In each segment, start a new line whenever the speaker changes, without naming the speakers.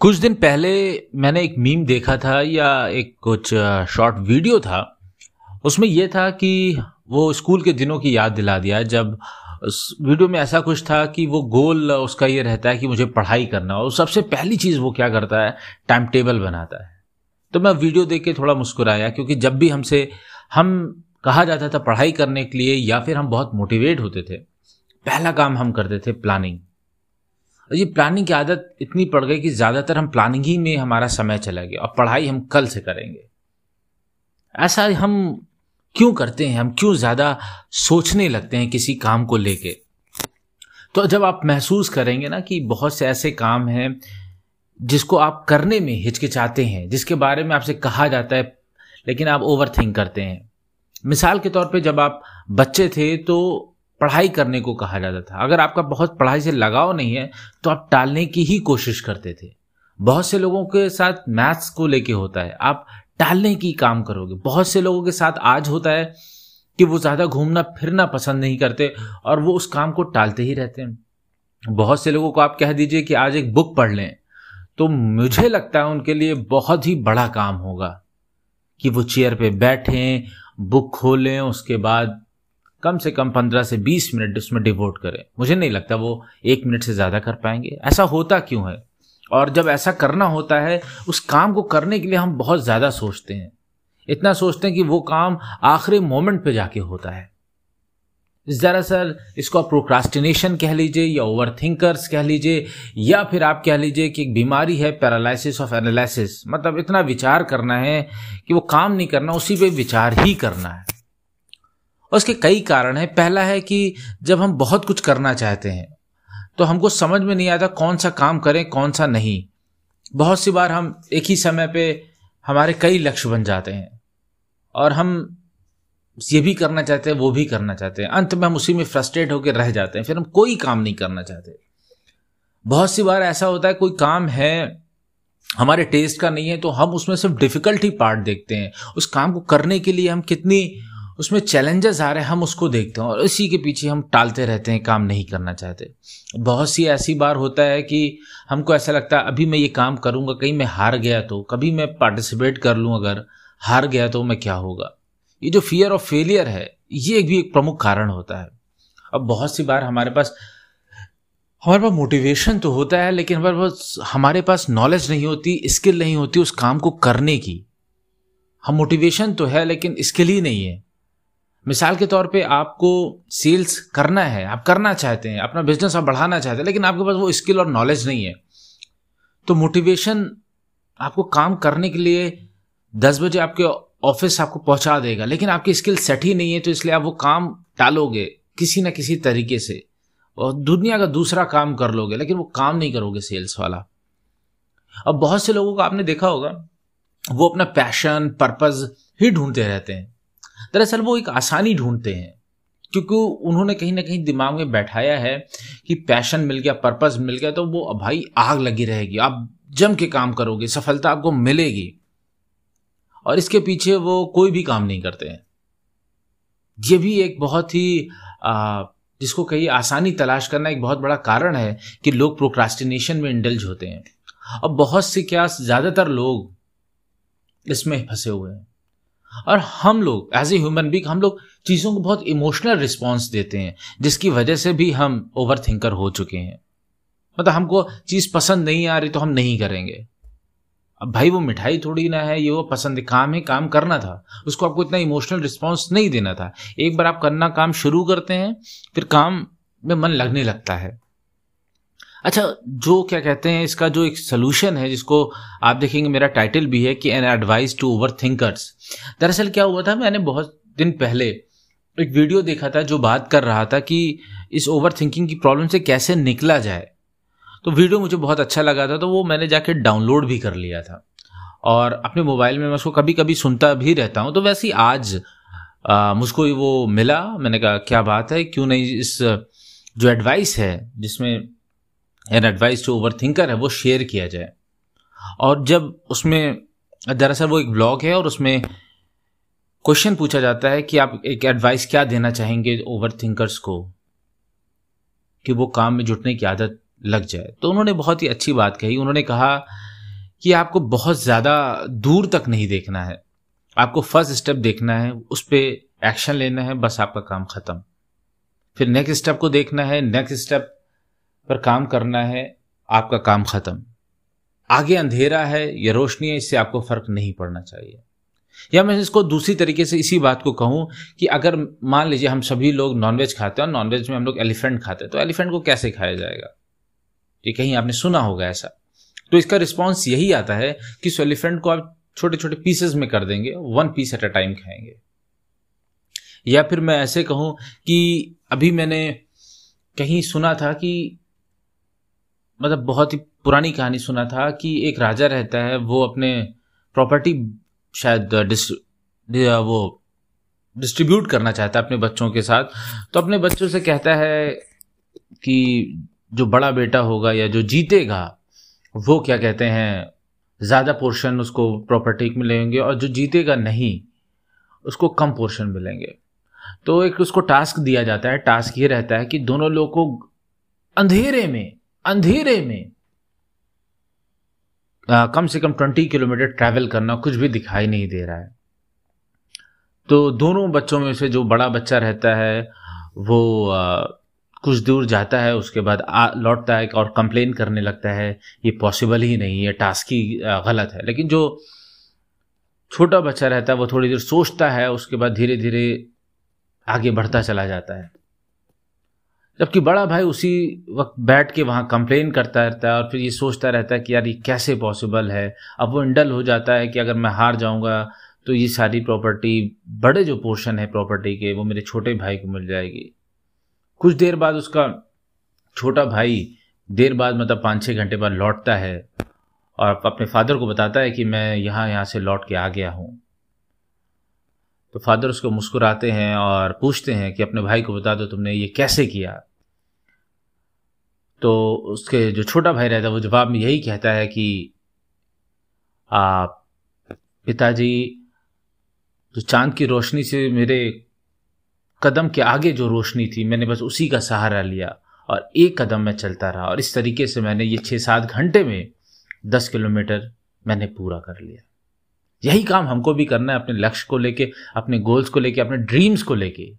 कुछ दिन पहले मैंने एक मीम देखा था या एक कुछ शॉर्ट वीडियो था। उसमें यह था कि वो स्कूल के दिनों की याद दिला दिया। जब उस वीडियो में ऐसा कुछ था कि वो गोल उसका ये रहता है कि मुझे पढ़ाई करना और सबसे पहली चीज़ वो क्या करता है? टाइम टेबल बनाता है। तो मैं वीडियो देख के थोड़ा मुस्कुराया क्योंकि जब भी हमसे, हम कहा जाता था पढ़ाई करने के लिए या फिर हम बहुत मोटिवेट होते थे पहला काम हम करते थे प्लानिंग और ये प्लानिंग की आदत इतनी पड़ गई कि ज़्यादातर हम प्लानिंग ही में हमारा समय चला गया, और पढ़ाई हम कल से करेंगे। ऐसा हम क्यों करते हैं? हम क्यों ज़्यादा सोचने लगते हैं किसी काम को लेके? तो जब आप महसूस करेंगे ना कि बहुत से ऐसे काम हैं जिसको आप करने में हिचकिचाते हैं, जिसके बारे में आपसे कहा जाता है, लेकिन आप ओवर थिंक करते हैं। मिसाल के तौर पे जब आप बच्चे थे तो पढ़ाई करने को कहा जाता था। अगर आपका बहुत पढ़ाई से लगाव नहीं है तो आप टालने की ही कोशिश करते थे। बहुत से लोगों के साथ मैथ्स को लेके होता है। आप टालने की काम करोगे। बहुत से लोगों के साथ आज होता है कि वो ज़्यादा घूमना, फिरना पसंद नहीं करते और वो उस काम को टालते ही रहते हैं। बहुत से लोगों को आप कह दीजिए कि आज एक बुक पढ़ लें तो मुझे लगता है उनके लिए बहुत ही बड़ा काम होगा कि वो चेयर पे बैठें, बुक खोलें, उसके बाद कम से कम पंद्रह से बीस मिनट उसमें डिवोट करें। मुझे नहीं लगता वो एक मिनट से ज़्यादा कर पाएँगे। ऐसा होता क्यों है? और जब ऐसा करना होता है, उस काम को करने के लिए हम बहुत ज़्यादा सोचते हैं। इतना सोचते हैं कि वो काम आखिरी मोमेंट पे जाके होता है। दरअसल, इसको आप प्रोक्रास्टिनेशन कह लीजिए या ओवर थिंकर्स कह लीजिए, या फिर आप कह लीजिए कि एक बीमारी है पैरालिसिस ऑफ़ एनालिसिस मतलब इतना विचार करना है कि वो काम नहीं करना, उसी पे विचार ही करना है। उसके कई कारण हैं। पहला है कि जब हम बहुत कुछ करना चाहते हैं तो हमको समझ में नहीं आता कौन सा काम करें, कौन सा नहीं। बहुत सी बार हम एक ही समय पे हमारे कई लक्ष्य बन जाते हैं, और हम ये भी करना चाहते हैं, वो भी करना चाहते हैं। अंत में हम उसी में फ्रस्ट्रेट होकर रह जाते हैं, फिर हम कोई काम नहीं करना चाहते। बहुत सी बार ऐसा होता है, कोई काम है, हमारे टेस्ट का नहीं है तो हम उसमें सिर्फ़ डिफिकल्टी पार्ट देखते हैं। उस काम को करने के लिए हम कितनी उसमें चैलेंजेस आ रहे हैं, हम उसको देखते हैं और इसी के पीछे हम टालते रहते हैं, काम नहीं करना चाहते। बहुत सी ऐसी बार होता है कि हमको ऐसा लगता है, अभी मैं ये काम करूँगा, कहीं मैं हार गया तो कभी मैं पार्टिसिपेट कर लूँ अगर, हार गया तो मैं क्या होगा? ये जो फियर ऑफ़ फेलियर है, ये भी एक प्रमुख कारण होता है। अब बहुत सी बार हमारे पास हमारे पास मोटिवेशन तो होता है, लेकिन हमारे पास हमारे पास नॉलेज नहीं होती स्किल नहीं होती उस काम को करने की। हम मोटिवेशन तो है, लेकिन स्किल ही नहीं है। मिसाल के तौर पे आपको सेल्स करना है, आप करना चाहते हैं, अपना बिज़नेस आप बढ़ाना चाहते हैं, लेकिन आपके पास वो स्किल और नॉलेज नहीं है। तो मोटिवेशन आपको काम करने के लिए दस बजे आपके ऑफ़िस आपको पहुँचा देगा, लेकिन आपकी स्किल सेट ही नहीं है तो इसलिए आप वो काम टालोगे किसी ना किसी तरीके से और दुनिया का दूसरा काम कर लोगे, लेकिन वो काम नहीं करोगे सेल्स वाला। अब बहुत से लोगों को आपने देखा होगा, वो अपना पैशन पर्पज ही ढूंढते रहते हैं। दरअसल वो एक आसानी ढूंढते हैं क्योंकि उन्होंने कहीं ना कहीं दिमाग में बैठाया है कि पैशन मिल गया पर्पज मिल गया तो वो भाई आग लगी रहेगी आप जम के काम करोगे सफलता आपको मिलेगी। और इसके पीछे वो कोई भी काम नहीं करते हैं। ये भी एक बहुत ही आ, जिसको कही आसानी तलाश करना एक बहुत बड़ा कारण है कि लोग प्रोक्रास्टिनेशन में इंडल्ज होते हैं। और बहुत से क्या ज़्यादातर लोग इसमें फंसे हुए हैं। और हम लोग एज ए ह्यूमन बींग हम लोग चीज़ों को बहुत इमोशनल रिस्पॉन्स देते हैं, जिसकी वजह से भी हम ओवर थिंकर हो चुके हैं। मतलब हमको चीज़ पसंद नहीं आ रही तो हम नहीं करेंगे। अब भाई वो मिठाई थोड़ी ना है, ये वो पसंद काम है, काम करना था। उसको आपको इतना इमोशनल रिस्पॉन्स नहीं देना था। एक बार आप करना काम शुरू करते हैं, फिर काम में मन लगने लगता है। अच्छा जो क्या कहते हैं, इसका जो एक सोल्यूशन है, जिसको आप देखेंगे, मेरा टाइटल भी है कि an advice to overthinkers दरअसल क्या हुआ था, मैंने बहुत दिन पहले एक वीडियो देखा था, जो बात कर रहा था कि इस ओवर थिंकिंग की प्रॉब्लम से कैसे निकला जाए। तो वीडियो मुझे बहुत अच्छा लगा था तो वो मैंने जाके डाउनलोड भी कर लिया था। और अपने मोबाइल में मैं उसको कभी कभी सुनता भी रहता हूँ तो वैसे ही आज मुझको वो मिला। मैंने कहा, क्या बात है, क्यों नहीं इस, जो एडवाइस है, जिसमें एन एडवाइस जो ओवर थिंकर है, वो शेयर किया जाए। और जब उसमें, दरअसल वो एक ब्लॉग है और उसमें क्वेश्चन पूछा जाता है कि आप एक एडवाइस क्या देना चाहेंगे ओवर थिंकर्स को, कि वो काम में जुटने की आदत लग जाए। तो उन्होंने बहुत ही अच्छी बात कही। उन्होंने कहा कि आपको बहुत ज़्यादा दूर तक नहीं देखना है। आपको फ़र्स्ट स्टेप देखना है, उस पर एक्शन लेना है, बस आपका काम ख़त्म। फिर नेक्स्ट स्टेप को देखना है नेक्स्ट स्टेप पर काम करना है, आपका काम ख़त्म। आगे अंधेरा है, या रोशनी है, इससे आपको फ़र्क नहीं पड़ना चाहिए। या मैं इसको दूसरी तरीके से इसी बात को कहूँ कि अगर मान लीजिए हम सभी लोग नॉनवेज खाते हैं और नॉनवेज में हम लोग एलिफेंट खाते हैं तो एलिफेंट को कैसे खाया जाएगा? ये कहीं आपने सुना होगा ऐसा। तो इसका रिस्पॉन्स यही आता है कि उस एलिफेंट को आप छोटे छोटे पीसेस में कर देंगे one piece at a time खाएँगे। या फिर मैं ऐसे कहूँ कि अभी मैंने कहीं सुना था कि मतलब बहुत ही पुरानी कहानी सुना था कि एक राजा रहता है वो अपने प्रॉपर्टी शायद डिस, वो डिस्ट्रीब्यूट करना चाहता है अपने बच्चों के साथ। तो अपने बच्चों से कहता है कि जो बड़ा बेटा होगा या जो जीतेगा वो क्या कहते हैं ज़्यादा पोर्शन उसको प्रॉपर्टी में मिलेंगे और जो जीतेगा नहीं उसको कम पोर्शन मिलेंगे तो एक उसको टास्क दिया जाता है। टास्क ये रहता है कि दोनों लोग को अंधेरे में अंधेरे में आ, कम से कम ट्वेंटी किलोमीटर ट्रैवल करना कुछ भी दिखाई नहीं दे रहा है। तो दोनों बच्चों में से जो बड़ा बच्चा रहता है वो आ, कुछ दूर जाता है उसके बाद लौटता है और कंप्लेन करने लगता है ये पॉसिबल ही नहीं है टास्क ही गलत है। लेकिन जो छोटा बच्चा रहता है वो थोड़ी देर सोचता है उसके बाद धीरे धीरे आगे बढ़ता चला जाता है। जबकि बड़ा भाई उसी वक्त बैठ के वहाँ कंप्लेन करता रहता है और फिर ये सोचता रहता है कि यार ये कैसे पॉसिबल है? अब वो इंडल हो जाता है कि अगर मैं हार जाऊँगा तो ये सारी प्रॉपर्टी बड़े जो पोर्शन है प्रॉपर्टी के, वो मेरे छोटे भाई को मिल जाएगी। कुछ देर बाद उसका छोटा भाई देर बाद मतलब पाँच छः घंटे बाद लौटता है और अपने फादर को बताता है कि मैं यहाँ यहाँ से लौट के आ गया हूँ। तो फादर उसको मुस्कुराते हैं और पूछते हैं कि अपने भाई को बता दो तुमने ये कैसे किया। तो उसके जो छोटा भाई रहता है, वो जवाब में यही कहता है कि पिताजी, जो चाँद की रोशनी से मेरे कदम के आगे जो रोशनी थी, मैंने बस उसी का सहारा लिया और एक कदम में चलता रहा और इस तरीके से मैंने ये छः सात घंटे में दस किलोमीटर मैंने पूरा कर लिया। यही काम हमको भी करना है अपने लक्ष्य को लेके, अपने गोल्स को लेके, अपने ड्रीम्स को लेके।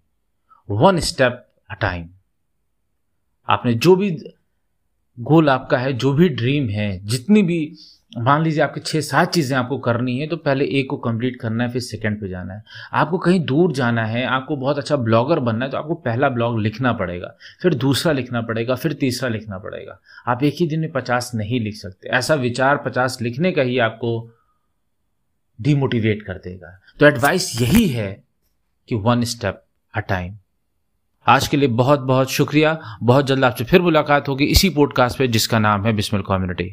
वन स्टेप अ टाइम आपने जो भी गोल आपका है, जो भी ड्रीम है, जितनी भी, मान लीजिए आपके छः सात चीज़ें आपको करनी है तो पहले एक को कंप्लीट करना है, फिर सेकंड पे जाना है। आपको कहीं दूर जाना है, आपको बहुत अच्छा ब्लॉगर बनना है तो आपको पहला ब्लॉग लिखना पड़ेगा, फिर दूसरा लिखना पड़ेगा, फिर तीसरा लिखना पड़ेगा। आप एक ही दिन में पचास नहीं लिख सकते। ऐसा विचार पचास लिखने का ही आपको डिमोटिवेट कर देगा। तो एडवाइस यही है कि वन स्टेप अ टाइम आज के लिए बहुत बहुत शुक्रिया। बहुत जल्द आपसे फिर मुलाकात होगी इसी पॉडकास्ट पे जिसका नाम है बिस्मिल कम्युनिटी